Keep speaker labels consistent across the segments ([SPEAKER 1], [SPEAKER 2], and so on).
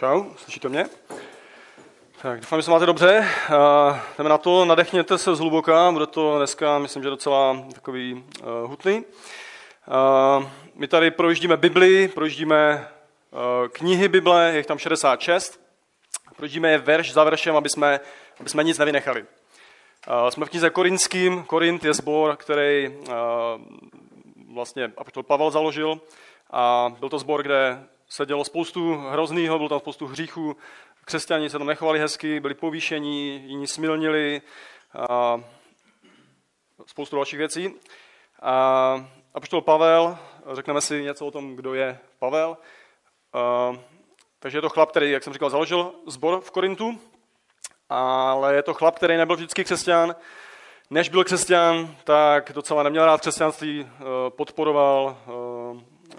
[SPEAKER 1] Čau, slyšíte mě? Tak, doufám, že se máte dobře. Uh, jdeme na to, nadechněte se zhluboka, bude to dneska, myslím, že docela takový uh, hutný. Uh, my tady projíždíme Bibli, projíždíme uh, knihy Bible, je jich tam 66. Projíždíme je verš za veršem, aby jsme, aby jsme nic nevynechali. Jsme v knize Korinským. Korint je sbor, který uh, vlastně Pavel založil. A byl to sbor, kde se dělo spoustu hroznýho, bylo tam spoustu hříchů, křesťani se tam nechovali hezky, byli povýšení, jiní smilnili, a spoustu dalších věcí. A apoštol Pavel, řekneme si něco o tom, kdo je Pavel. A, takže je to chlap, který, jak jsem říkal, založil sbor v Korintu, ale je to chlap, který nebyl vždycky křesťan. Než byl křesťan, tak docela neměl rád křesťanství, podporoval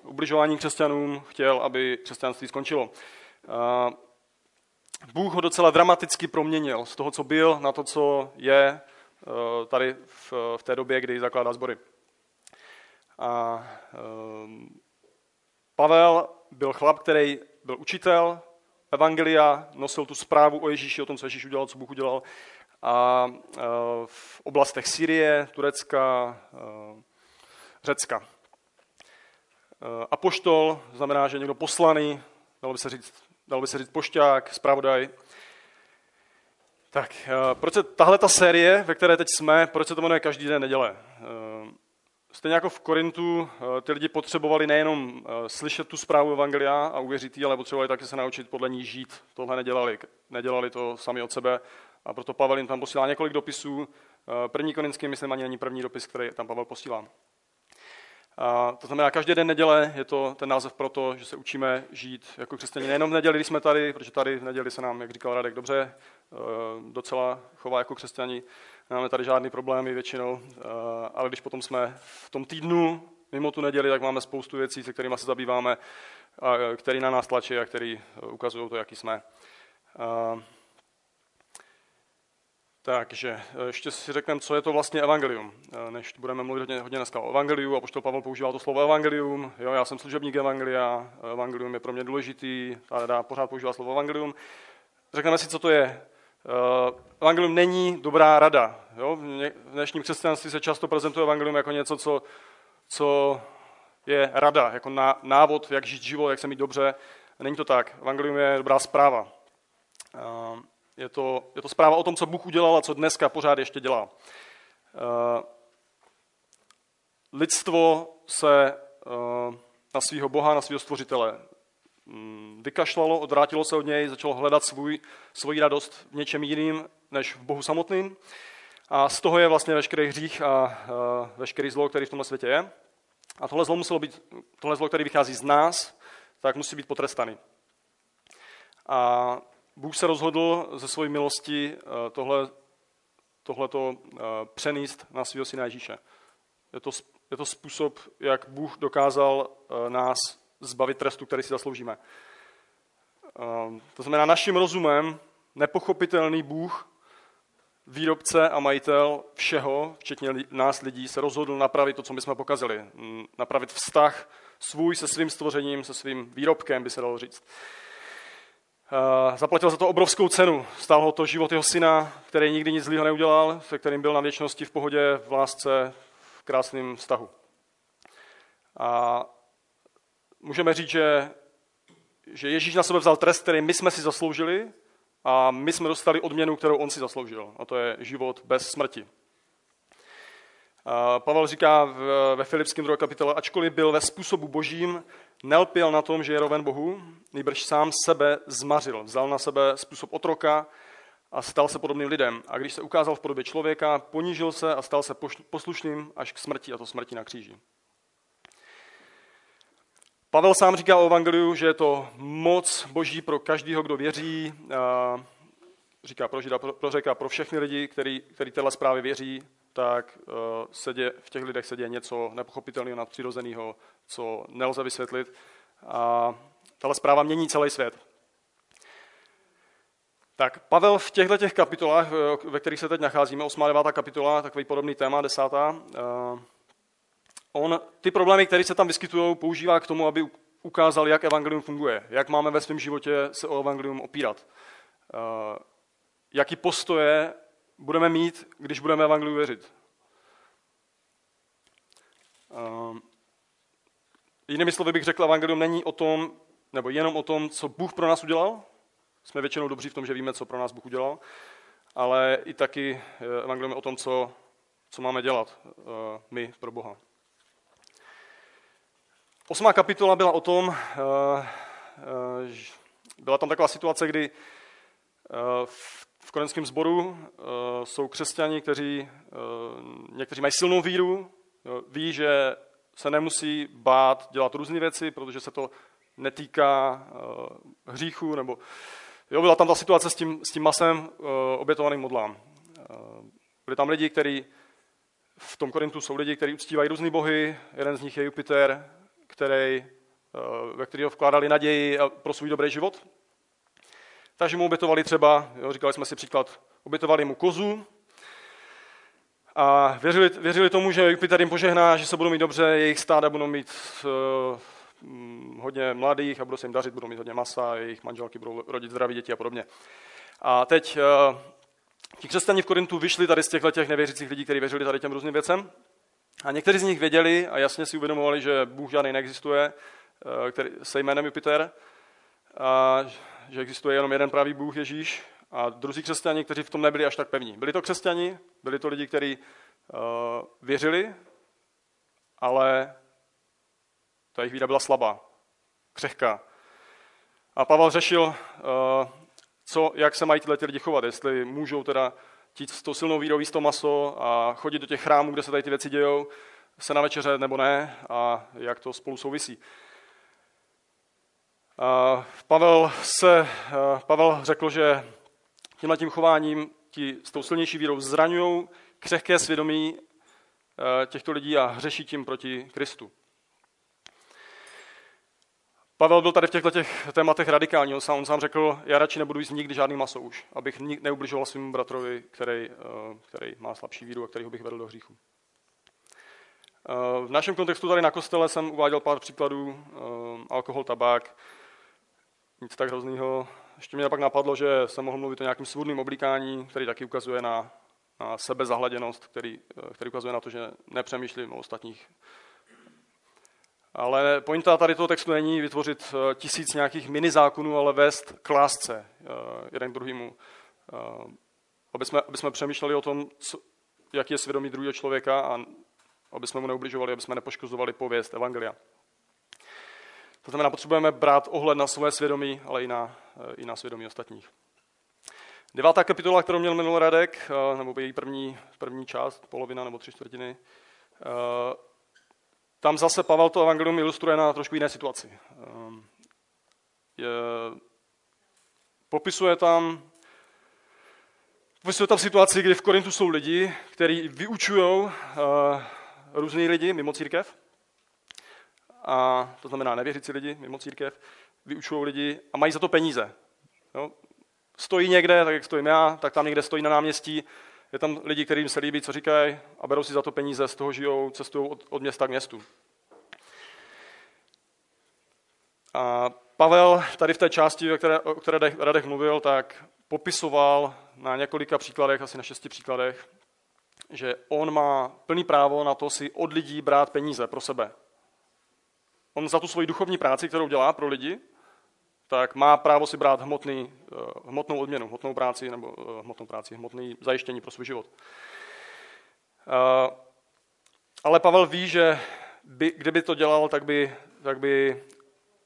[SPEAKER 1] ubližování křesťanům, chtěl, aby křesťanství skončilo. Bůh ho docela dramaticky proměnil z toho, co byl, na to, co je e, tady v, té době, kdy zakládá sbory. A um, Pavel byl chlap, který byl učitel evangelia, nosil tu zprávu o Ježíši, o tom, co Ježíš udělal, co Bůh udělal. A uh, v oblastech Syrie, Turecka, Řecka. Eh, apoštol znamená, že někdo poslaný, dalo by se říct, dalo by se říct pošťák, zpravodaj. Tak, eh, proč se tahle ta série, ve které teď jsme, proč se to jmenuje Každý den neděle? Eh, stejně jako v Korintu, ty lidi potřebovali nejenom slyšet tu zprávu Evangelia a uvěřit jí, ale potřebovali také se naučit podle ní žít. Tohle nedělali. Nedělali to sami od sebe. A proto Pavel jim tam posílá několik dopisů. První korinský, myslím, ani není první dopis, který tam Pavel posílá. A to znamená, každý den neděle je to ten název proto, že se učíme žít jako křesťané. Nejenom v neděli, když jsme tady, protože tady v neděli se nám, jak říkal Radek, dobře, eh, docela chová jako křesťani. Nemáme tady žádný problémy většinou, eh, ale když potom jsme v tom týdnu, mimo tu neděli, tak máme spoustu věcí, se kterými se zabýváme, eh, které na nás tlačí a které ukazují to, jaký jsme. Takže eh, ještě si řekneme, co je to vlastně evangelium. Eh, než budeme mluvit hodně, hodně dneska o evangeliu, a poštol Pavel používal to slovo evangelium. Jo, já jsem služebník evangelia, evangelium je pro mě důležitý, dá pořád používá slovo evangelium. Řekneme si, co to je. Eh, evangelium není dobrá rada. Jo? V dnešním křesťanství se často prezentuje evangelium jako něco, co, co je rada, jako návod, jak žít život, jak se mít dobře. Není to tak. Evangelium je dobrá zpráva. Je to, je to zpráva o tom, co Bůh udělal a co dneska pořád ještě dělá. Uh, lidstvo se uh, na svého Boha, na svého stvořitele um, vykašlalo, odvrátilo se od něj, začalo hledat svůj, svoji radost v něčem jiným než v Bohu samotným. A z toho je vlastně veškerý hřích a uh, veškerý zlo, který v tomhle světě je. A tohle zlo muselo být, tohle zlo, který vychází z nás, tak musí být potrestaný. A Bůh se rozhodl ze své milosti eh, tohle, tohleto eh, přenést na svého syna Ježíše. Je to, je to způsob, jak Bůh dokázal eh, nás zbavit trestu, který si zasloužíme. To znamená, naším rozumem nepochopitelný Bůh, výrobce a majitel všeho, včetně nás lidí, se rozhodl napravit to, co my jsme pokazili. Napravit vztah svůj se svým stvořením, se svým výrobkem, by se dalo říct. Eh, zaplatil za to obrovskou cenu. Stál ho to život jeho syna, který nikdy nic zlého neudělal, se kterým byl na věčnosti v pohodě, v lásce, v krásném vztahu. A můžeme říct, že, že Ježíš na sebe vzal trest, který my jsme si zasloužili a my jsme dostali odměnu, kterou on si zasloužil. A to je život bez smrti. Pavel říká ve Filipském 2. kapitole, ačkoliv byl ve způsobu božím, nelpěl na tom, že je roven Bohu, nejbrž sám sebe zmařil, vzal na sebe způsob otroka a stal se podobným lidem. A když se ukázal v podobě člověka, ponížil se a stal se poslušným až k smrti, a to smrti na kříži. Pavel sám říká o Evangeliu, že je to moc boží pro každého, kdo věří. Říká pro Žida, pro řeka, pro všechny lidi, který, který téhle zprávy věří, tak uh, se v těch lidech se děje něco nepochopitelného, nadpřirozeného, co nelze vysvětlit. A tahle zpráva mění celý svět. Tak Pavel v těchto těch kapitolách, eh, ve kterých se teď nacházíme, 8. 9. kapitola, takový podobný téma, 10. Uh, on ty problémy, které se tam vyskytují, používá k tomu, aby ukázal, jak evangelium funguje, jak máme ve svém životě se o evangelium opírat. Uh, jaký postoje budeme mít, když budeme evangeliu věřit. Jinými slovy bych řekl, evangelium není o tom, nebo jenom o tom, co Bůh pro nás udělal. Jsme většinou dobří v tom, že víme, co pro nás Bůh udělal, ale i taky evangelium je o tom, co, co máme dělat uh, my pro Boha. Osmá kapitola byla o tom, eh, eh, byla tam taková situace, kdy eh, v korenském sboru jsou křesťani, kteří někteří mají silnou víru, ví, že se nemusí bát dělat různé věci, protože se to netýká hříchu, nebo jo, byla tam ta situace s tím, s tím masem obětovaným modlám. Byli tam lidi, kteří v tom Korintu jsou lidi, kteří uctívají různé bohy, jeden z nich je Jupiter, který, eh, ve kterého vkládali naději pro svůj dobrý život. Takže mu obětovali třeba, jo, říkali jsme si příklad, obětovali mu kozu a věřili, věřili tomu, že Jupiter jim požehná, že se budou mít dobře, jejich stáda budou mít uh, hodně mladých a budou se jim dařit, budou mít hodně masa, jejich manželky budou rodit zdraví děti a podobně. A teď uh, ti křesťani v Korintu vyšli tady z těchto těch nevěřících lidí, kteří věřili tady těm různým věcem a někteří z nich věděli a jasně si uvědomovali, že Bůh žádný neexistuje, eh, který, se jménem Jupiter, a že existuje jenom jeden pravý Bůh Ježíš. A druzí křesťani, kteří v tom nebyli až tak pevní. Byli to křesťani, byli to lidi, kteří uh, věřili, ale ta jejich víra byla slabá, křehká. A Pavel řešil, uh, co, jak se mají tyhle lidi chovat, jestli můžou teda tít s tou silnou vírou jíst to maso a chodit do těch chrámů, kde se tady ty věci dějou, se na večeře nebo ne a jak to spolu souvisí. A Pavel, se, Pavel řekl, že tímhle tím chováním ti s tou silnější vírou zraňují křehké svědomí těchto lidí a hřeší tím proti Kristu. Pavel byl tady v těchto těch tématech radikální. On sám, on sám řekl, já radši nebudu jíst nikdy žádný maso už, abych neubližoval svým bratrovi, který, eh, který má slabší víru a který ho bych vedl do hříchu. Eh, v našem kontextu tady na kostele jsem uváděl pár příkladů. Eh, alkohol, tabák, nic tak hrozného. Ještě mě pak napadlo, že jsem mohl mluvit o nějakém svůdném oblíkání, který taky ukazuje na, na sebezahladěnost, který, který ukazuje na to, že nepřemýšlím o ostatních ale pointa tady toho textu není vytvořit eh, tisíc nějakých mini zákonů, ale vést k lásce eh, jeden k druhému. Eh, aby jsme, aby jsme přemýšleli o tom, co, jaký je svědomí druhého člověka a aby jsme mu neubližovali, aby jsme nepoškozovali pověst Evangelia. To znamená, potřebujeme brát ohled na své svědomí, ale i na, i na svědomí ostatních. Devátá kapitola, kterou měl minulý Radek, nebo její první, první část, polovina nebo tři čtvrtiny, tam zase Pavel to evangelium ilustruje na trošku jiné situaci. Je, popisuje tam Popisuje tam situaci, kdy v Korintu jsou lidi, kteří vyučují různý lidi mimo církev, a to znamená nevěřící lidi mimo církev, vyučují lidi a mají za to peníze. Jo? Stojí někde, tak jak stojím já, tak tam někde stojí na náměstí, je tam lidi, kterým se líbí, co říkají a berou si za to peníze, z toho žijou, cestují od, od města k městu. A Pavel tady v té části, o které, o které Radek mluvil, tak popisoval na několika příkladech, asi na šesti příkladech, že on má plný právo na to si od lidí brát peníze pro sebe. On za tu svoji duchovní práci, kterou dělá pro lidi, tak má právo si brát hmotný, eh, hmotnou odměnu, hmotnou práci nebo eh, hmotnou práci, hmotný zajištění pro svůj život. Eh, ale Pavel ví, že by, kdyby to dělal, tak by, tak by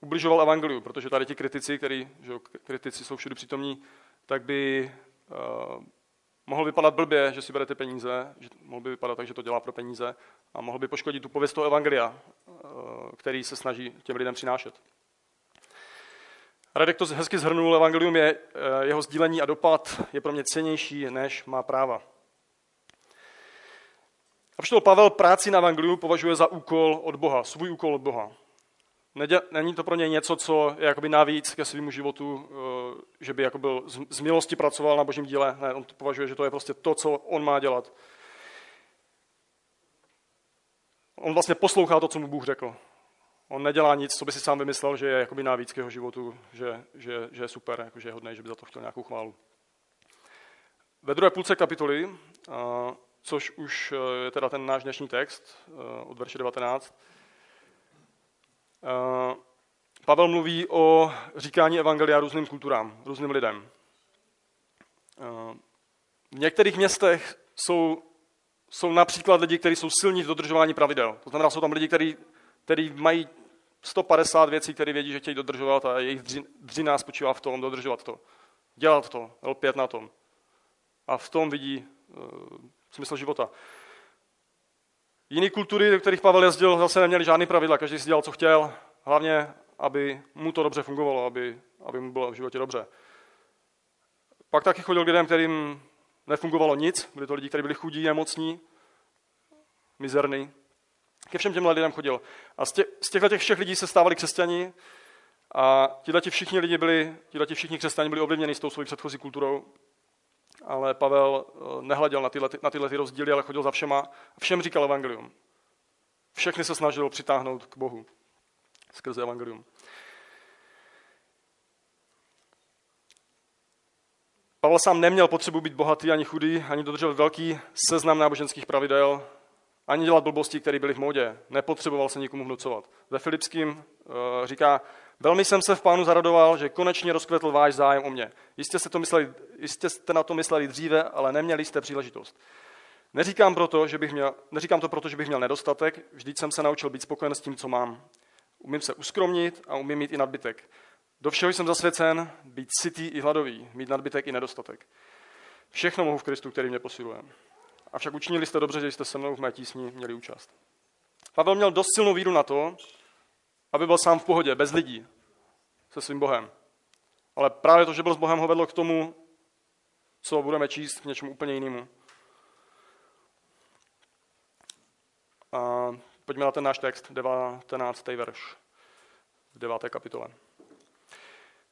[SPEAKER 1] ubližoval evangeliu, protože tady ti kritici, který, že kritici jsou všude přítomní, tak by mohl vypadat blbě, že si berete peníze, že mohl by vypadat tak, že to dělá pro peníze a mohl by poškodit tu pověst toho evangelia, uh, který se snaží těm lidem přinášet. Radek to hezky zhrnul, evangelium je, eh, jeho sdílení a dopad je pro mě cenější, než má práva. A Pavel práci na evangeliu považuje za úkol od Boha, svůj úkol od Boha. Není to pro něj něco, co je jakoby navíc ke svému životu, eh, že by jako byl z milosti pracoval na božím díle. Ne, on to považuje, že to je prostě to, co on má dělat. On vlastně poslouchá to, co mu Bůh řekl. On nedělá nic, co by si sám vymyslel, že je jakoby navíc k jeho životu, že, že, že je super, jako, že je hodný, že by za to chtěl nějakou chválu. Ve druhé půlce kapitoly, což už e, je teda ten náš dnešní text od verše 19, Pavel mluví o říkání evangelia různým kulturám, různým lidem. V některých městech jsou, jsou například lidi, kteří jsou silní v dodržování pravidel. To znamená, jsou tam lidi, kteří, kteří mají 150 věcí, které vědí, že chtějí dodržovat a jejich dřina spočívá v tom dodržovat to. Dělat to, lpět na tom. A v tom vidí uh, smysl života. Jiné kultury, do kterých Pavel jezdil, zase neměli žádný pravidla, každý si dělal, co chtěl, hlavně, aby mu to dobře fungovalo, aby, aby mu bylo v životě dobře. Pak taky chodil k lidem, kterým nefungovalo nic, byli to lidi, kteří byli chudí, nemocní, mizerní. Ke všem těmhle lidem chodil. A z, tě, z těchto těch všech lidí se stávali křesťani a tihle všichni lidi byli, všichni křesťani byli ovlivněni s tou svojí předchozí kulturou. Ale Pavel eh, nehleděl na tyhle, na tyhle ty rozdíly, ale chodil za všema a všem říkal evangelium. Všechny se snažil přitáhnout k Bohu skrze evangelium. Pavel sám neměl potřebu být bohatý ani chudý, ani dodržovat velký seznam náboženských pravidel, ani dělat blbosti, které byly v modě. Nepotřeboval se nikomu vnucovat. Ve Filipským uh, říká, velmi jsem se v pánu zaradoval, že konečně rozkvetl váš zájem o mě. Jistě, jste to mysleli, jistě jste na to mysleli dříve, ale neměli jste příležitost. Neříkám, proto, že bych měl, neříkám to proto, že bych měl nedostatek, vždyť jsem se naučil být spokojen s tím, co mám. Umím se uskromnit a umím mít i nadbytek. Do všeho jsem zasvěcen, být sytý i hladový, mít nadbytek i nedostatek. Všechno mohu v Kristu, který mě posiluje. Avšak učinili jste dobře, že jste se mnou v mé tísni měli účast. Pavel měl dost silnou víru na to, aby byl sám v pohodě, bez lidí, se svým Bohem. Ale právě to, že byl s Bohem, ho vedlo k tomu, co budeme číst k něčemu úplně jinému. A pojďme na ten náš text, 19. verš v 9. kapitole.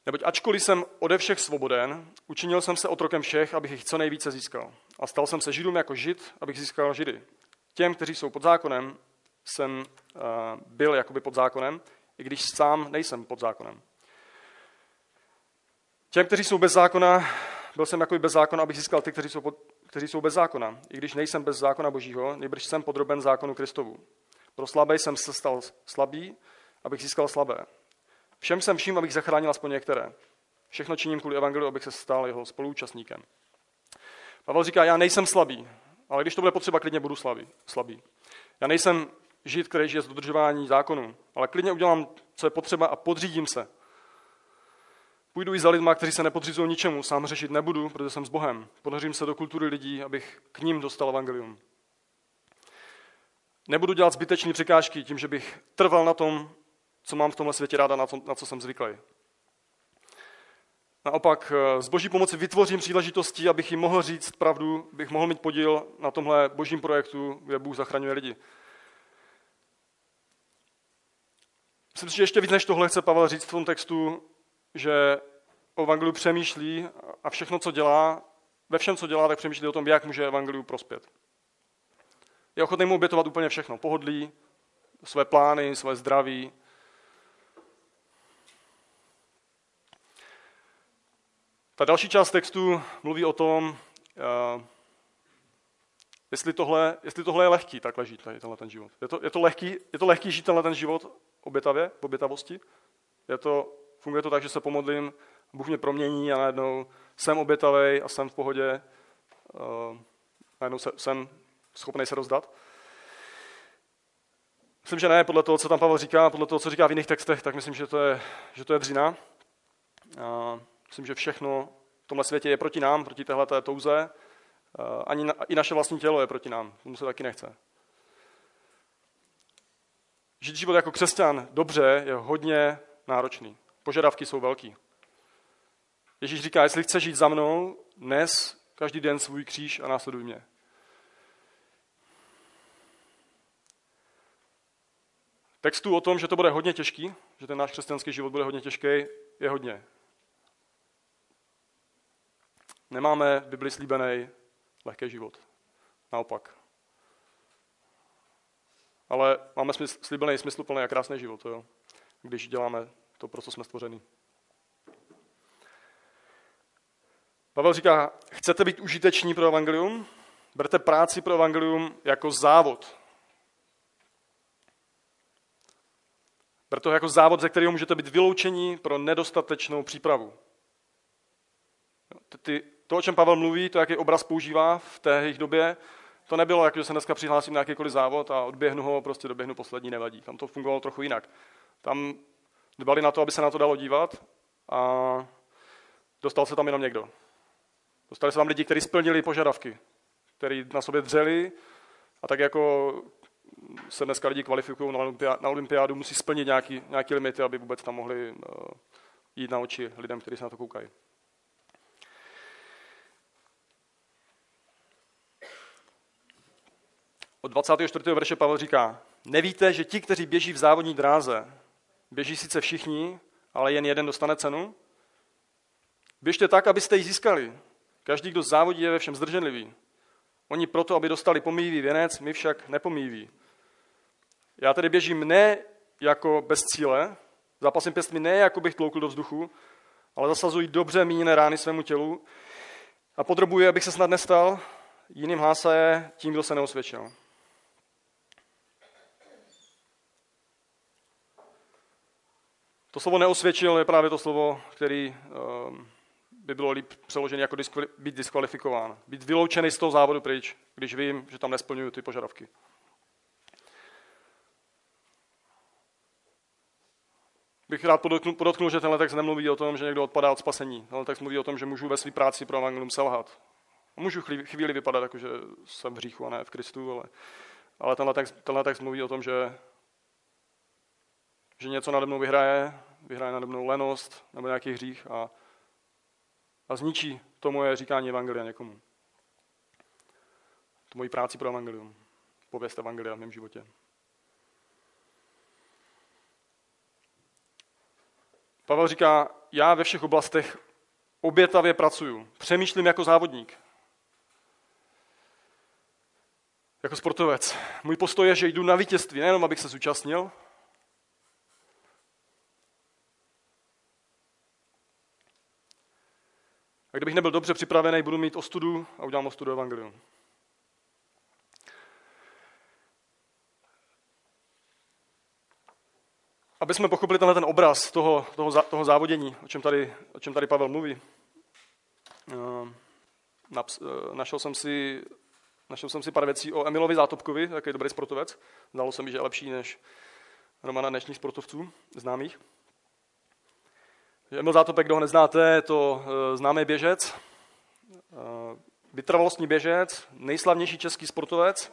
[SPEAKER 1] Neboť ačkoliv jsem ode všech svoboden, učinil jsem se otrokem všech, abych jich co nejvíce získal. A stal jsem se židům jako žid, abych získal židy. Těm, kteří jsou pod zákonem, jsem uh, byl jakoby pod zákonem, i když sám nejsem pod zákonem. Těm, kteří jsou bez zákona, byl jsem jakoby bez zákona, abych získal ty, kteří jsou, pod, kteří jsou bez zákona. I když nejsem bez zákona božího, nejbrž jsem podroben zákonu Kristovu. Pro slabé jsem se stal slabý, abych získal slabé. Všem jsem vším, abych zachránil aspoň některé. Všechno činím kvůli evangeliu, abych se stal jeho spoluúčastníkem. Pavel říká, já nejsem slabý, ale když to bude potřeba, klidně budu slabý. slabý. Já nejsem žid, který žije z dodržování zákonu, ale klidně udělám, co je potřeba a podřídím se. Půjdu i za lidma, kteří se nepodřizují ničemu, sám řešit nebudu, protože jsem s Bohem. Ponořím se do kultury lidí, abych k ním dostal evangelium. Nebudu dělat zbytečné překážky tím, že bych trval na tom, co mám v tomhle světě ráda, na, to, na co jsem zvyklý. Naopak eh, z boží pomoci vytvořím příležitosti, abych jim mohl říct pravdu, bych mohl mít podíl na tomhle božím projektu, kde Bůh zachraňuje lidi. Myslím si, že ještě víc než tohle chce Pavel říct v tom textu, že o evangeliu přemýšlí a všechno, co dělá, ve všem, co dělá, tak přemýšlí o tom, jak může evangeliu prospět. Je ochotný mu obětovat úplně všechno. Pohodlí, své plány, své zdraví, Ta další část textu mluví o tom, uh, jestli, tohle, jestli tohle je lehký, takhle žít tady tenhle ten život. Je to, je to, lehký, je to lehký žít tenhle ten život obětavě, v obětavosti? Je to, funguje to tak, že se pomodlím, Bůh mě promění a najednou jsem obětavý a jsem v pohodě, uh, najednou se, jsem schopný se rozdat? Myslím, že ne, podle toho, co tam Pavel říká, podle toho, co říká v jiných textech, tak myslím, že to je, že to je dřina. Uh, Myslím, že všechno v tomhle světě je proti nám, proti téhle touze. Eh, ani na, i naše vlastní tělo je proti nám. Tomu se taky nechce. Žít život jako křesťan dobře je hodně náročný. Požadavky jsou velký. Ježíš říká, jestli chceš žít za mnou, nes každý den svůj kříž a následuj mě. Textů o tom, že to bude hodně těžký, že ten náš křesťanský život bude hodně těžký, je hodně. Nemáme v Bibli slíbený lehký život. Naopak. Ale máme smysl, slíbený smysluplný a krásný život, jo? když děláme to, pro co jsme stvořeni. Pavel říká, chcete být užiteční pro evangelium? Berte práci pro evangelium jako závod. Berte to jako závod, ze kterého můžete být vyloučení pro nedostatečnou přípravu. Ty, to, o čem Pavel mluví, to, jaký obraz používá v té jejich době, to nebylo, jak se dneska přihlásím na jakýkoliv závod a odběhnu ho, prostě doběhnu poslední, nevadí. Tam to fungovalo trochu jinak. Tam dbali na to, aby se na to dalo dívat a dostal se tam jenom někdo. Dostali se tam lidi, kteří splnili požadavky, kteří na sobě dřeli a tak jako se dneska lidi kvalifikují na, olympiádu, na olympiádu, musí splnit nějaký, nějaký limity, aby vůbec tam mohli uh, jít na oči lidem, kteří se na to koukají. Od 24. verše Pavel říká, nevíte, že ti, kteří běží v závodní dráze, běží sice všichni, ale jen jeden dostane cenu? Běžte tak, abyste ji získali. Každý, kdo závodí, je ve všem zdrženlivý. Oni proto, aby dostali pomývý věnec, my však nepomýví. Já tedy běžím ne jako bez cíle, zápasím pěstmi ne jako bych tloukl do vzduchu, ale zasazuji dobře míněné rány svému tělu a podrobuji, abych se snad nestal jiným hlásaje tím, kdo se neosvědčil. To slovo neosvědčil je právě to slovo, který um, by bylo líp přeložené jako diskvali- být diskvalifikován. Být vyloučený z toho závodu pryč, když vím, že tam nesplňuju ty požadavky. Bych rád podotknul, podotknul, že tenhle text nemluví o tom, že někdo odpadá od spasení. Tenhle text mluví o tom, že můžu ve své práci pro evangelium selhat. Můžu chvíli vypadat jako, že jsem v hříchu a ne v Kristu, ale, ale tenhle, text, tenhle text mluví o tom, že že něco nade mnou vyhraje, vyhraje nade mnou lenost nebo nějaký hřích a, a zničí to moje říkání Evangelia někomu. To moji práci pro Evangelium. Pověst Evangelia v mém životě. Pavel říká, já ve všech oblastech obětavě pracuju. Přemýšlím jako závodník. Jako sportovec. Můj postoj je, že jdu na vítězství, nejenom abych se zúčastnil, A kdybych nebyl dobře připravený, budu mít ostudu a udělám ostudu evangelium. Aby jsme pochopili tenhle ten obraz toho, toho, toho závodění, o čem, tady, o čem tady Pavel mluví, eh, eh, našel jsem si, našel jsem si pár věcí o Emilovi Zátopkovi, takový dobrý sportovec. Zdálo se mi, že je lepší než Romana dnešních sportovců známých. Emil Zátopek, kdo ho neznáte, je to eh, známý běžec, eh, vytrvalostní běžec, nejslavnější český sportovec,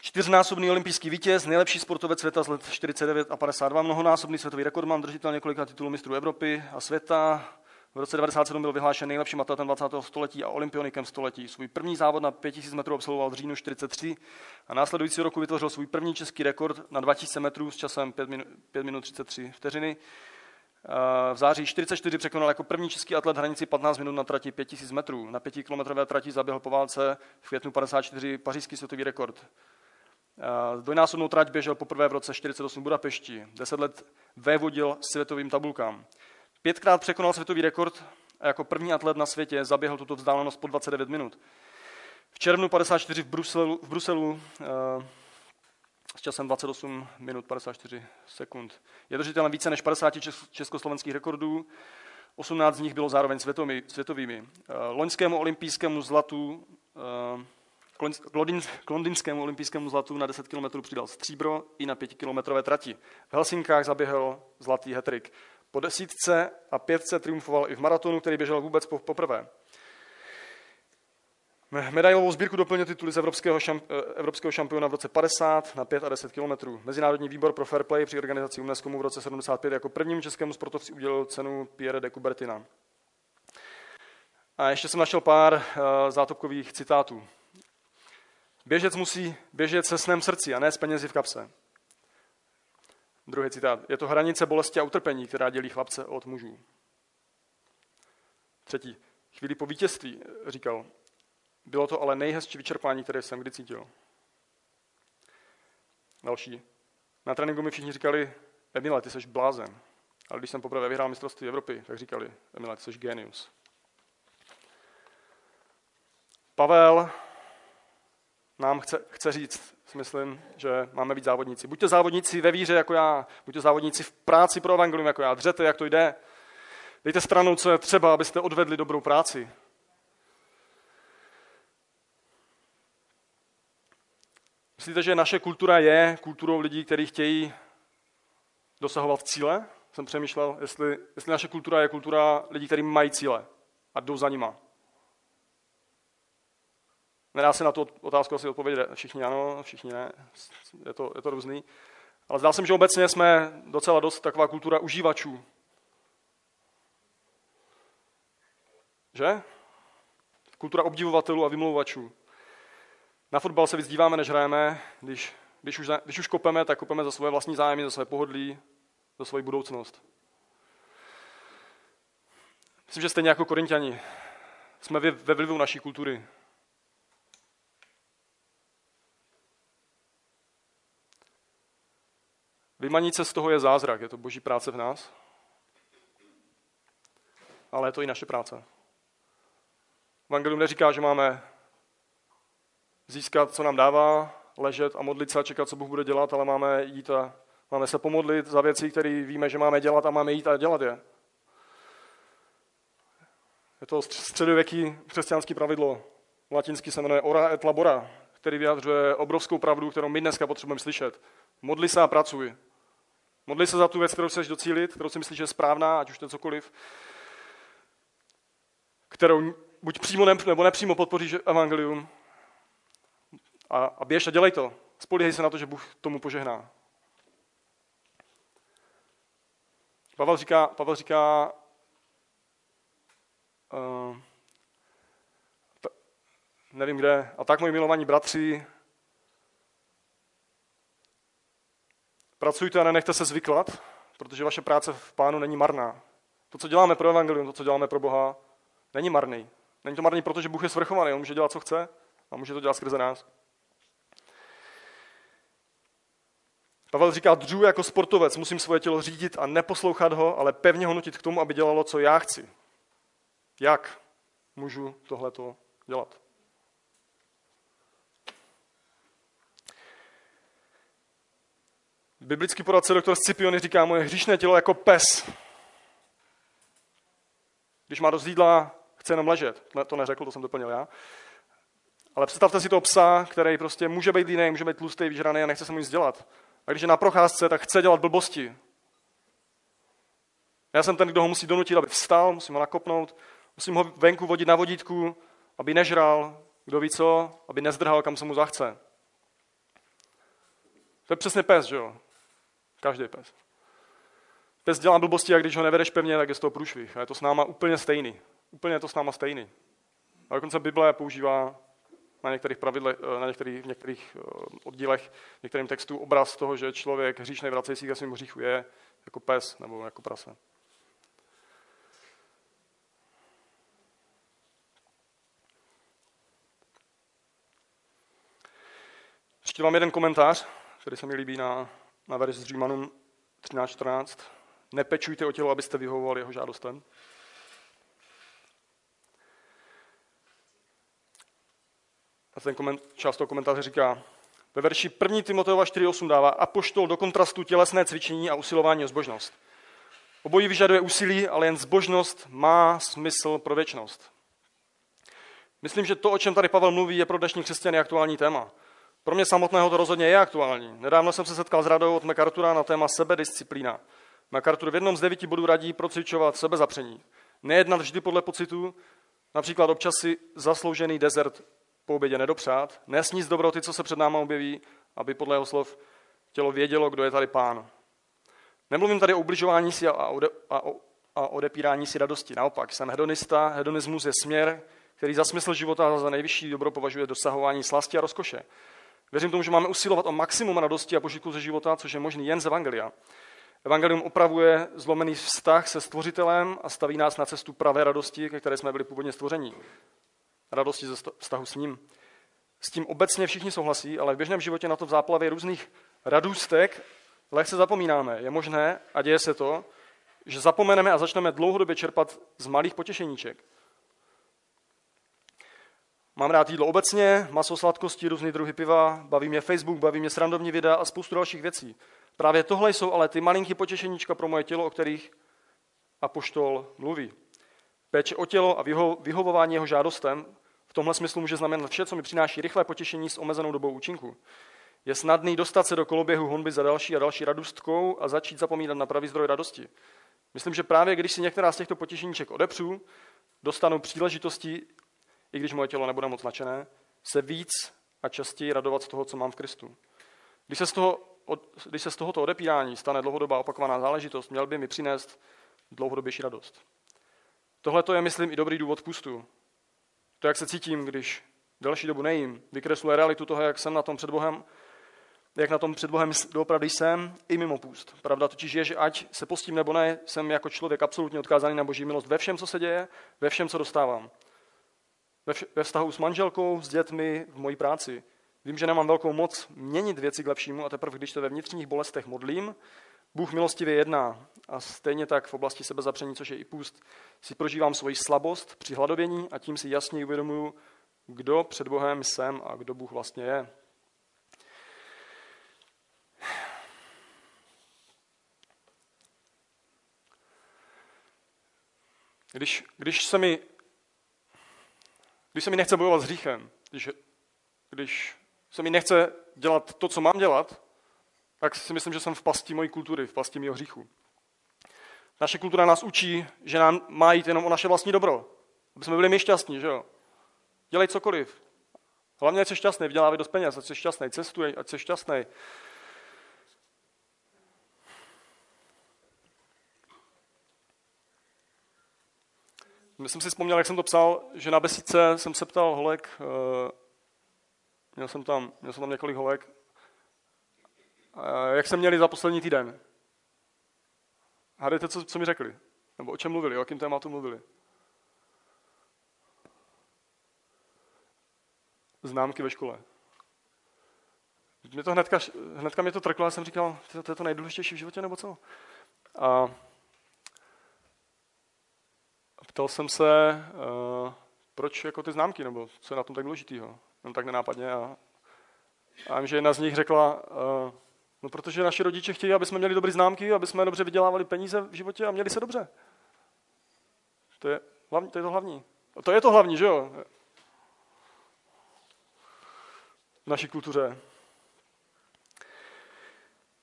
[SPEAKER 1] čtyřnásobný olympijský vítěz, nejlepší sportovec světa z let 49 a 52, mnohonásobný světový rekordman, držitel několika titulů mistrů Evropy a světa. V roce 1997 byl vyhlášen nejlepším atletem 20. století a olympionikem století. Svůj první závod na 5000 metrů absolvoval v říjnu 43 a následující roku vytvořil svůj první český rekord na 2000 metrů s časem 5 minut, 5 minut 33 vteřiny. V září 44 překonal jako první český atlet hranici 15 minut na trati 5000 metrů. Na 5 kilometrové trati zaběhl po válce v květnu 54 pařížský světový rekord. Dvojnásobnou trať běžel poprvé v roce 48 v Budapešti. Deset let vévodil světovým tabulkám. Pětkrát překonal světový rekord a jako první atlet na světě zaběhl tuto vzdálenost po 29 minut. V červnu 54 v Bruselu, v Bruselu s časem 28 minut 54 sekund. Je držitelem více než 50 československých rekordů, 18 z nich bylo zároveň světovými. Eh, loňskému olympijskému zlatu eh, k londýnskému olympijskému zlatu na 10 km přidal stříbro i na 5 km trati. V Helsinkách zaběhl zlatý hetrik. Po desítce a pětce triumfoval i v maratonu, který běžel vůbec poprvé. Medailovou sbírku doplnil tituly z evropského, šamp, eh, evropského šampiona v roce 50 na 5 a 10 km. Mezinárodní výbor pro fair play při organizaci UNESCO v roce 75 jako prvnímu českému sportovci udělil cenu Pierre de Coubertina. A ještě jsem našel pár uh, zátopkových citátů. Běžec musí běžet se snem srdci a ne s penězi v kapse. Druhý citát. Je to hranice bolesti a utrpení, která dělí chlapce od mužů. Třetí. Chvíli po vítězství říkal, bylo to ale nejhezčí vyčerpání, které jsem kdy cítil. Další. Na tréninku mi všichni říkali, Emile, ty jsi blázen. Ale když jsem poprvé vyhrál mistrovství Evropy, tak říkali, Emile, ty jsi genius. Pavel nám chce, chce říct, si myslím, že máme být závodníci. Buďte závodníci ve víře jako já, buďte závodníci v práci pro evangelium jako já, dřete, jak to jde. Dejte stranou, co je třeba, abyste odvedli dobrou práci. Myslíte, že naše kultura je kulturou lidí, kteří chtějí dosahovat cíle? Jsem přemýšlel, jestli, jestli naše kultura je kultura lidí, kteří mají cíle a jdou za nima. Nedá se na tu otázku asi odpovědět všichni ano, všichni ne, je to, je to různý. Ale zdá se že obecně jsme docela dost taková kultura užívačů. Že? Kultura obdivovatelů a vymlouvačů. Na fotbal se víc díváme, než hrajeme. Když, když, už, když už kopeme, tak kopeme za svoje vlastní zájmy, za své pohodlí, za svoji budoucnost. Myslím, že stejně jako korintiani jsme ve vlivu naší kultury. Vymanit se z toho je zázrak, je to boží práce v nás, ale je to i naše práce. Evangelium neříká, že máme získat, co nám dává, ležet a modlit se a čekat, co Bůh bude dělat, ale máme jít a máme se pomodlit za věci, které víme, že máme dělat a máme jít a dělat je. Je to středověký křesťanský pravidlo. Latinsky se jmenuje ora et labora, který vyjadřuje obrovskou pravdu, kterou my dneska potřebujeme slyšet. Modli se a pracuj. Modli se za tu věc, kterou chceš docílit, kterou si myslíš, že je správná, ať už to je cokoliv, kterou buď přímo nebo nepřímo podpoříš evangelium a, a běž a dělej to. Spolíhej se na to, že Bůh tomu požehná. Pavel říká, Pavel říká uh, nevím kde, a tak moji milovaní bratři, Pracujte a nenechte se zvyklat, protože vaše práce v pánu není marná. To, co děláme pro evangelium, to, co děláme pro Boha, není marný. Není to marný, protože Bůh je svrchovaný, on může dělat, co chce a může to dělat skrze nás. Pavel říká, dřu jako sportovec, musím svoje tělo řídit a neposlouchat ho, ale pevně ho nutit k tomu, aby dělalo, co já chci. Jak můžu tohleto dělat? Biblický poradce doktor Scipiony říká, moje hříšné tělo jako pes. Když má dost jídla, chce jenom ležet. To neřekl, to jsem doplnil já. Ale představte si toho psa, který prostě může být jiný, může být tlustý, vyžraný a nechce se mu nic dělat. A když je na procházce, tak chce dělat blbosti. Já jsem ten, kdo ho musí donutit, aby vstal, musím ho nakopnout, musím ho venku vodit na vodítku, aby nežral, kdo ví co, aby nezdrhal, kam se mu zachce. To je přesně pes, že jo? Každý pes. Pes dělá blbosti a když ho nevedeš pevně, tak je z toho průšvih. A je to s náma úplně stejný. Úplně je to s náma stejný. A dokonce Bible používá na některých, pravidle, eh, na některých, v některých eh, oddílech, v některým textu obraz toho, že člověk hříšnej vracející ke svým hříchu je jako pes nebo jako prase. Ještě mám jeden komentář, který se mi líbí na na verš z Římanům 13.14. Nepečujte o tělo, abyste vyhovovali jeho žádostem. Ten koment, část toho komentáře říká, ve verši 1. Timoteova 4.8 dává apoštol do kontrastu tělesné cvičení a usilování o zbožnost. Obojí vyžaduje úsilí, ale jen zbožnost má smysl pro věčnost. Myslím, že to, o čem tady Pavel mluví, je pro dnešní křesťany aktuální téma. Pro mě samotného to rozhodně je aktuální. Nedávno jsem se setkal s radou od MacArthura na téma sebedisciplína. MacArthur v jednom z devíti bodů radí procvičovat sebezapření. Nejednat vždy podle pocitu, například občas si zasloužený desert po obědě nedopřát, nesníst dobroty, co se před náma objeví, aby podle jeho slov tělo vědělo, kdo je tady pán. Nemluvím tady o ubližování si a, ode, a, a odepírání si radosti. Naopak, jsem hedonista, hedonismus je směr, který za smysl života za nejvyšší dobro považuje dosahování slasti a rozkoše. Věřím tomu, že máme usilovat o maximum radosti a požitku ze života, což je možný jen z Evangelia. Evangelium opravuje zlomený vztah se stvořitelem a staví nás na cestu pravé radosti, ke které jsme byli původně stvoření. Radosti ze vztahu s ním. S tím obecně všichni souhlasí, ale v běžném životě na to v záplavě různých radůstek lehce zapomínáme. Je možné, a děje se to, že zapomeneme a začneme dlouhodobě čerpat z malých potěšeníček. Mám rád jídlo obecně, maso, sladkosti, různé druhy piva, baví mě Facebook, baví mě srandovní videa a spoustu dalších věcí. Právě tohle jsou ale ty malinký potěšeníčka pro moje tělo, o kterých apoštol mluví. Péče o tělo a vyho- vyhovování jeho žádostem v tomhle smyslu může znamenat vše, co mi přináší rychlé potěšení s omezenou dobou účinku. Je snadný dostat se do koloběhu honby za další a další radostkou a začít zapomínat na pravý zdroj radosti. Myslím, že právě když si některá z těchto potěšeníček odepřu, dostanu příležitosti, i když moje tělo nebude moc nadšené, se víc a častěji radovat z toho, co mám v Kristu. Když se z, toho, když se z tohoto odepírání stane dlouhodobá opakovaná záležitost, měl by mi přinést dlouhodobější radost. Tohle to je, myslím, i dobrý důvod pustu. To, jak se cítím, když delší dobu nejím, vykresluje realitu toho, jak jsem na tom před Bohem, jak na tom před Bohem doopravdy jsem, i mimo půst. Pravda totiž je, že ať se postím nebo ne, jsem jako člověk absolutně odkázaný na boží milost ve všem, co se děje, ve všem, co dostávám. Ve, vš- ve vztahu s manželkou, s dětmi, v mojí práci. Vím, že nemám velkou moc měnit věci k lepšímu a teprve, když to ve vnitřních bolestech modlím, Bůh milostivě jedná a stejně tak v oblasti sebezapření, což je i půst, si prožívám svoji slabost při hladovění a tím si jasně uvědomuji, kdo před Bohem jsem a kdo Bůh vlastně je. Když, když, se mi, když se mi nechce bojovat s hříchem, když, když se mi nechce dělat to, co mám dělat, tak si myslím, že jsem v pasti mojí kultury, v pasti mého hříchu. Naše kultura nás učí, že nám má jít jenom o naše vlastní dobro. Aby jsme byli my šťastní, že jo? Dělej cokoliv. Hlavně, ať jsi šťastný, vydělávej dost peněz, ať jsi šťastný, cestuj, ať jsi šťastný. Já jsem si vzpomněl, jak jsem to psal, že na besídce jsem se ptal holek, eh, měl jsem tam, měl jsem tam několik holek, jak se měli za poslední týden. Hádejte, co, co mi řekli? Nebo o čem mluvili, o jakém tématu mluvili? Známky ve škole. Mě to hnedka, hnedka mě to trklo a jsem říkal, to, to je to nejdůležitější v životě, nebo co? A ptal jsem se, uh, proč jako ty známky, nebo co je na tom tak důležitýho. No tak nenápadně. A, a vím, že jedna z nich řekla, uh, no protože naši rodiče chtějí, aby jsme měli dobré známky, aby jsme dobře vydělávali peníze v životě a měli se dobře. To je, hlavní, to je to hlavní. A to je to hlavní, že jo? V naší kultuře.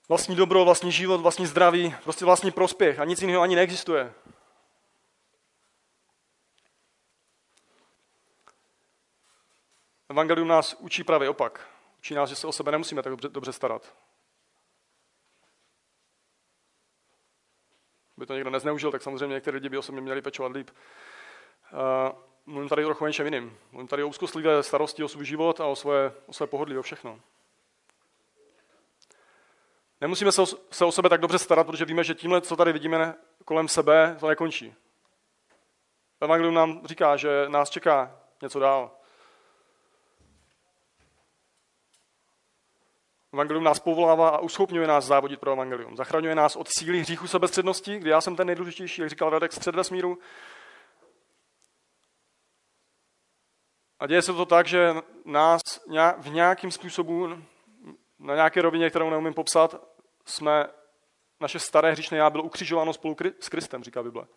[SPEAKER 1] Vlastní dobro, vlastní život, vlastní zdraví, prostě vlastní prospěch a nic jiného ani neexistuje. Evangelium nás učí právě opak. Učí nás, že se o sebe nemusíme tak dobře, dobře starat. By to někdo nezneužil, tak samozřejmě některé lidi by o sebe měli pečovat líp. Uh, mluvím tady trochu o něčem jiným. Mluvím tady o úzkostlivé starosti o svůj život a o své, o své pohodlí, o všechno. Nemusíme se o, se o sebe tak dobře starat, protože víme, že tímhle, co tady vidíme kolem sebe, to nekončí. Evangelium nám říká, že nás čeká něco dál. Evangelium nás povolává a uschopňuje nás závodit pro evangelium. Zachraňuje nás od síly hříchu sebestřednosti, kdy já jsem ten nejdůležitější, jak říkal Radek, střed vesmíru. A děje se to tak, že nás v nějakým způsobu, na nějaké rovině, kterou neumím popsat, jsme, naše staré hříšné já bylo ukřižováno spolu s Kristem, říká Bible.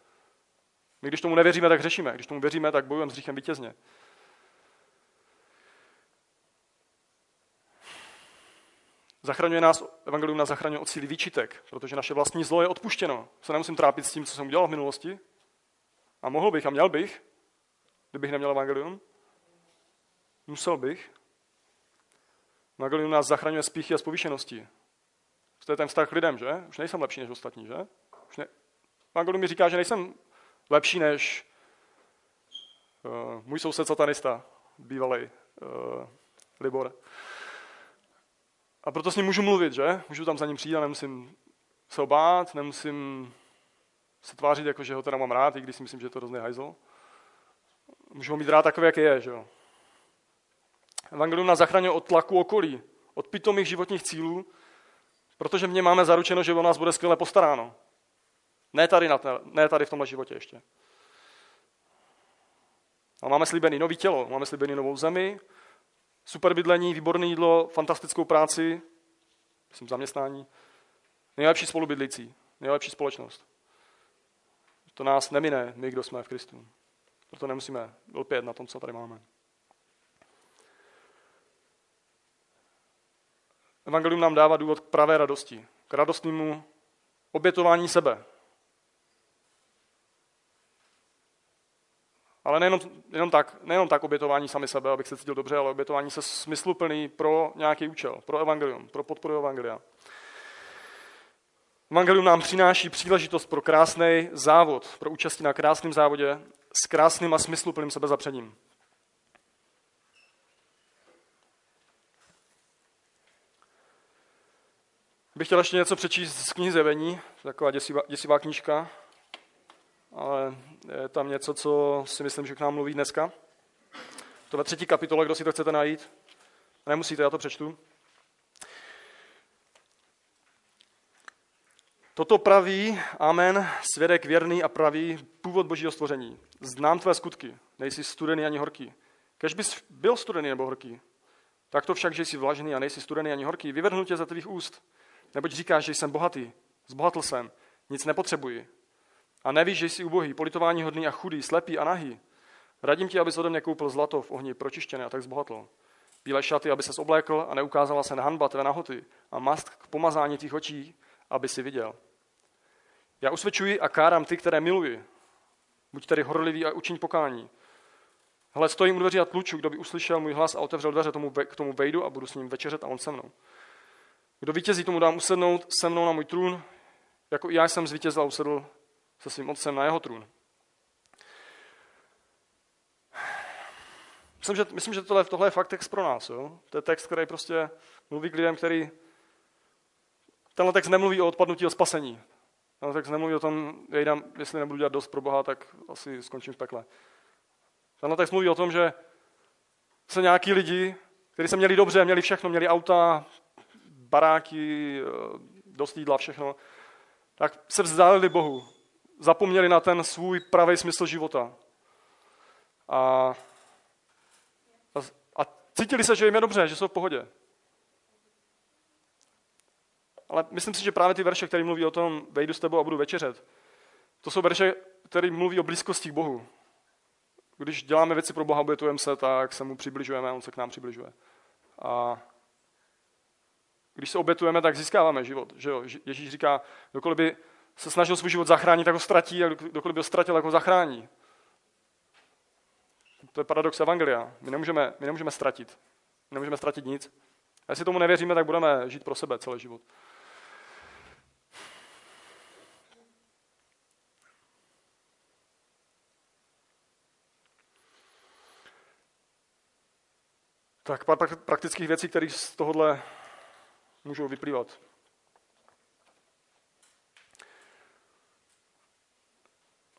[SPEAKER 1] My když tomu nevěříme, tak řešíme. Když tomu věříme, tak bojujeme s hříchem vítězně. Zachraňuje nás, evangelium nás zachraňuje od síly výčitek, protože naše vlastní zlo je odpuštěno. Se nemusím trápit s tím, co jsem udělal v minulosti. A mohl bych a měl bych, kdybych neměl evangelium. Musel bych. Evangelium nás zachraňuje z píchy a z povýšenosti. To je ten vztah k lidem, že? Už nejsem lepší než ostatní, že? Už ne... Evangelium mi říká, že nejsem lepší než uh, můj soused satanista, bývalý uh, Libor. A proto s ním můžu mluvit, že? Můžu tam za ním přijít a nemusím se obát, nemusím se tvářit, jako že ho teda mám rád, i když si myslím, že je to hrozný hajzl. Můžu ho mít rád takový, jak je, že jo? Evangelium nás zachraňuje od tlaku okolí, od pitomých životních cílů, Protože něm máme zaručeno, že o nás bude skvěle postaráno. Ne tady, na, ne tady v tomhle životě ještě. A máme slíbený nový tělo, máme slíbený novou zemi, super bydlení, výborné jídlo, fantastickou práci, myslím zaměstnání, nejlepší spolubydlící, nejlepší společnost. To nás nemine, my, kdo jsme v Kristu. Proto nemusíme lpět na tom, co tady máme. Evangelium nám dává důvod k pravé radosti, k radostnému obětování sebe. Ale nejenom, nejenom, tak, nejenom tak obětování sami sebe, abych se cítil dobře, ale obětování se smysluplný pro nějaký účel, pro evangelium, pro podporu evangelia. Evangelium nám přináší příležitost pro krásný závod, pro účastí na krásném závodě s krásným a smysluplným sebezapřením. Bych chtěl ještě něco přečíst z knihy Zjevení, taková děsivá, děsivá knížka, ale je tam něco, co si myslím, že k nám mluví dneska. To ve třetí kapitole, kdo si to chcete najít. Nemusíte, já to přečtu. Toto praví, amen, svědek věrný a pravý, původ božího stvoření. Znám tvé skutky, nejsi studený ani horký. Kež bys byl studený nebo horký, tak to však, že jsi vlažný a nejsi studený ani horký, vyvrhnu tě ze tvých úst. Neboť říkáš, že jsem bohatý, zbohatl jsem, nic nepotřebuji. A nevíš, že jsi ubohý, politování hodný a chudý, slepý a nahý. Radím ti, abys ode mě koupil zlato v ohni pročištěné a tak zbohatl. Bílé šaty, aby ses oblékl a neukázala se hanba tvé nahoty a mast k pomazání těch očí, aby si viděl. Já usvědčuji a kárám ty, které miluji. Buď tedy horlivý a učiň pokání. Hle, stojím u dveří a tluču, kdo by uslyšel můj hlas a otevřel dveře, tomu, k tomu vejdu a budu s ním večeřet a on se mnou. Kdo vítězí, tomu dám usednout se mnou na můj trůn, jako i já jsem zvítězil a usedl se svým otcem na jeho trůn. Myslím, že, myslím, že tohle, tohle je fakt text pro nás. Jo? To je text, který prostě mluví k lidem, který... Tenhle text nemluví o odpadnutí, o spasení. Tenhle text nemluví o tom, jejdám, jestli nebudu dělat dost pro Boha, tak asi skončím v pekle. Tenhle text mluví o tom, že se nějaký lidi, kteří se měli dobře, měli všechno, měli auta, baráky, eh, dost jídla, všechno, tak se vzdálili Bohu. Zapomněli na ten svůj pravý smysl života. A, a, a cítili se, že jim je dobře, že jsou v pohodě. Ale myslím si, že právě ty verše, které mluví o tom, vejdu s tebou a budu večeřet, to jsou verše, které mluví o blízkosti k Bohu. Když děláme věci pro Boha, obětujeme se, tak se mu přibližujeme a on se k nám přibližuje. A když se obětujeme, tak získáváme život. Že jo? Ježíš říká, dokoliv by se snažil svůj život zachránit, tak ho ztratí, a dokoliv by ho ztratil, tak ho zachrání. To je paradox Evangelia. My nemůžeme, my nemůžeme ztratit. My nemůžeme ztratit nic. A jestli tomu nevěříme, tak budeme žít pro sebe celý život. Tak pár praktických věcí, které z tohohle můžou vyplývat.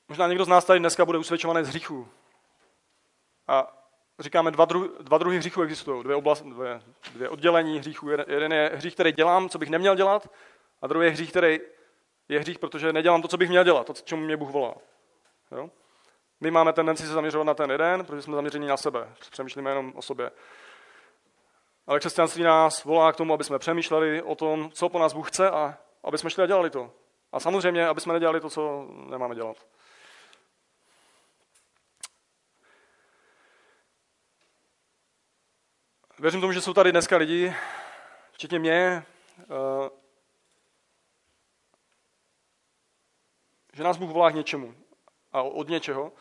[SPEAKER 1] Možná někdo z nás tady dneska bude usvědčovaný z hříchu. A říkáme, dva, dru, dva druhy hříchu existují, dvě, oblast, dvě, dvě oddělení hříchu. Jeden je hřích, který dělám, co bych neměl dělat, a druhý je hřích, který je hřích, protože nedělám to, co bych měl dělat, to, čemu mě Bůh volá. Jo? My máme tendenci se zaměřovat na ten jeden, protože jsme zaměření na sebe. Přemýšlíme jenom o sobě. Ale křesťanství nás volá k tomu, aby jsme přemýšleli o tom, co po nás Bůh chce a aby jsme šli a dělali to. A samozřejmě, aby jsme nedělali to, co nemáme dělat. Věřím tomu, že jsou tady dneska lidi, včetně mě, eh, že nás Bůh volá k něčemu a od něčeho.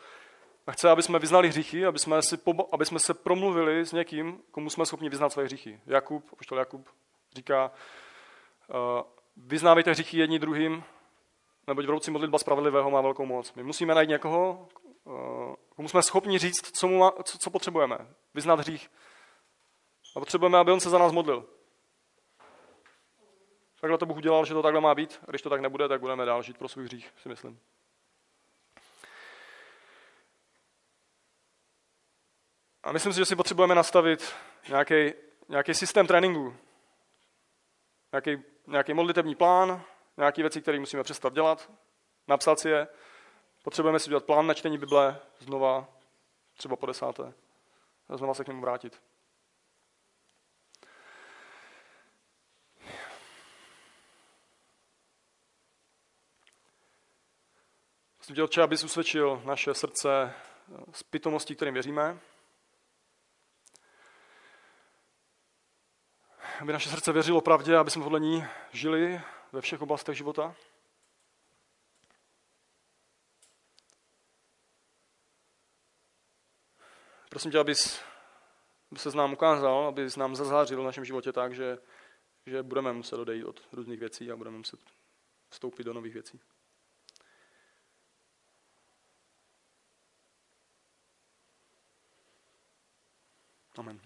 [SPEAKER 1] A chce, aby jsme vyznali hříchy, aby jsme, si, aby jsme se promluvili s někým, komu jsme schopni vyznat své hříchy. Jakub, poštol Jakub, říká, uh, vyznávejte hříchy jedni druhým, neboť vroucí modlitba spravedlivého má velkou moc. My musíme najít někoho, uh, komu jsme schopni říct, co, mu má, co, co potřebujeme. Vyznat hřích. A potřebujeme, aby on se za nás modlil. Takhle to Bůh udělal, že to takhle má být. A když to tak nebude, tak budeme dál žít pro svůj hřích, si myslím. A myslím si, že si potřebujeme nastavit nějaký, nějaký systém tréninku. Nějaký nějaký modlitevní plán, nějaké věci, které musíme přestat dělat, napsat si je. Potřebujeme si dělat plán na čtení Bible znova, třeba po desáté. A znova se k němu vrátit. Prosím tě, Otče, abys usvědčil naše srdce z pitomostí, kterým věříme. Aby naše srdce věřilo pravdě, aby jsme podle ní žili ve všech oblastech života. Prosím tě, abys, aby se nám ukázal, aby nám zazářil v našem životě tak, že, že budeme muset odejít od různých věcí a budeme muset vstoupit do nových věcí. Amen.